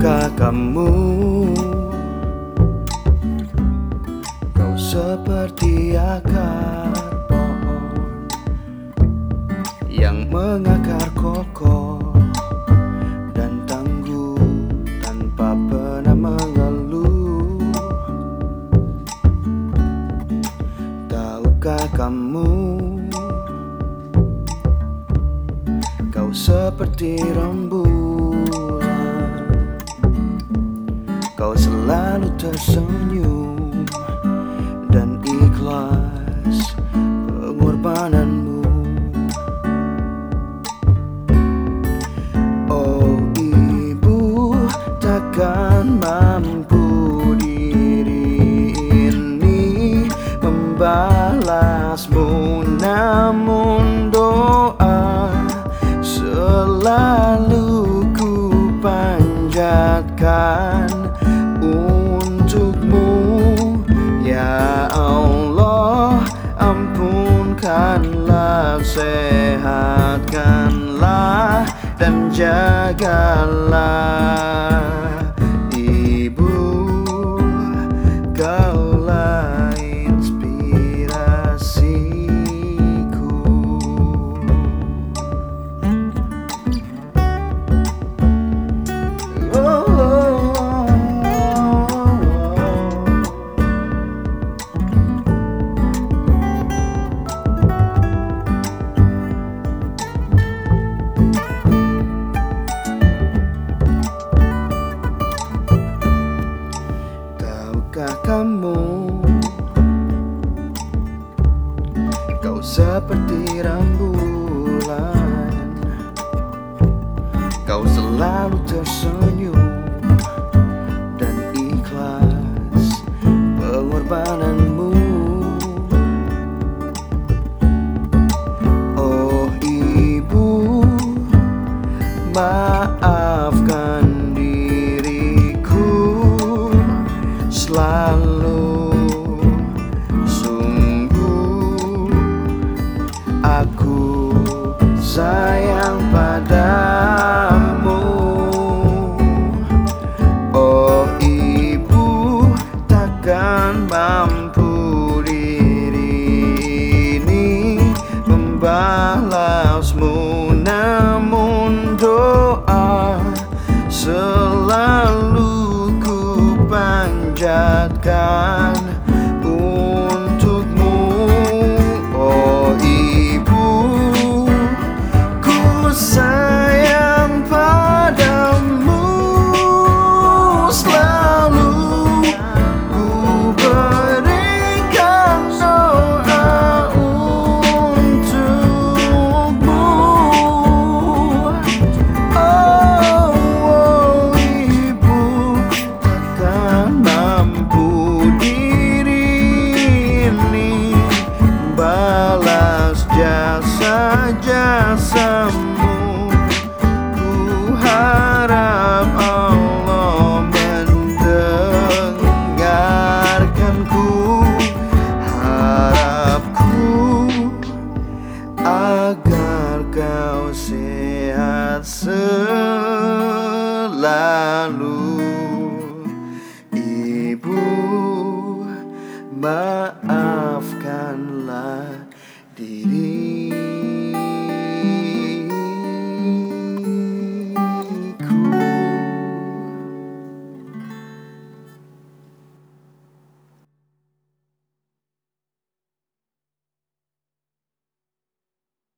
Tahukah kamu Kau seperti akar pohon Yang mengakar kokoh Dan tangguh tanpa pernah mengeluh? Tahukah kamu Kau seperti rembulan Kau selalu tersenyum Dan ikhlas pengorbananmu. Oh ibu takkan mampu diri ini Membalasmu. Namun doa Selalu jagalah Tahukah kamu Kau seperti rembulan? Kau selalu tersenyum Membalasmu namun doa Selalu ku panjatkan lalu Ibu maaf.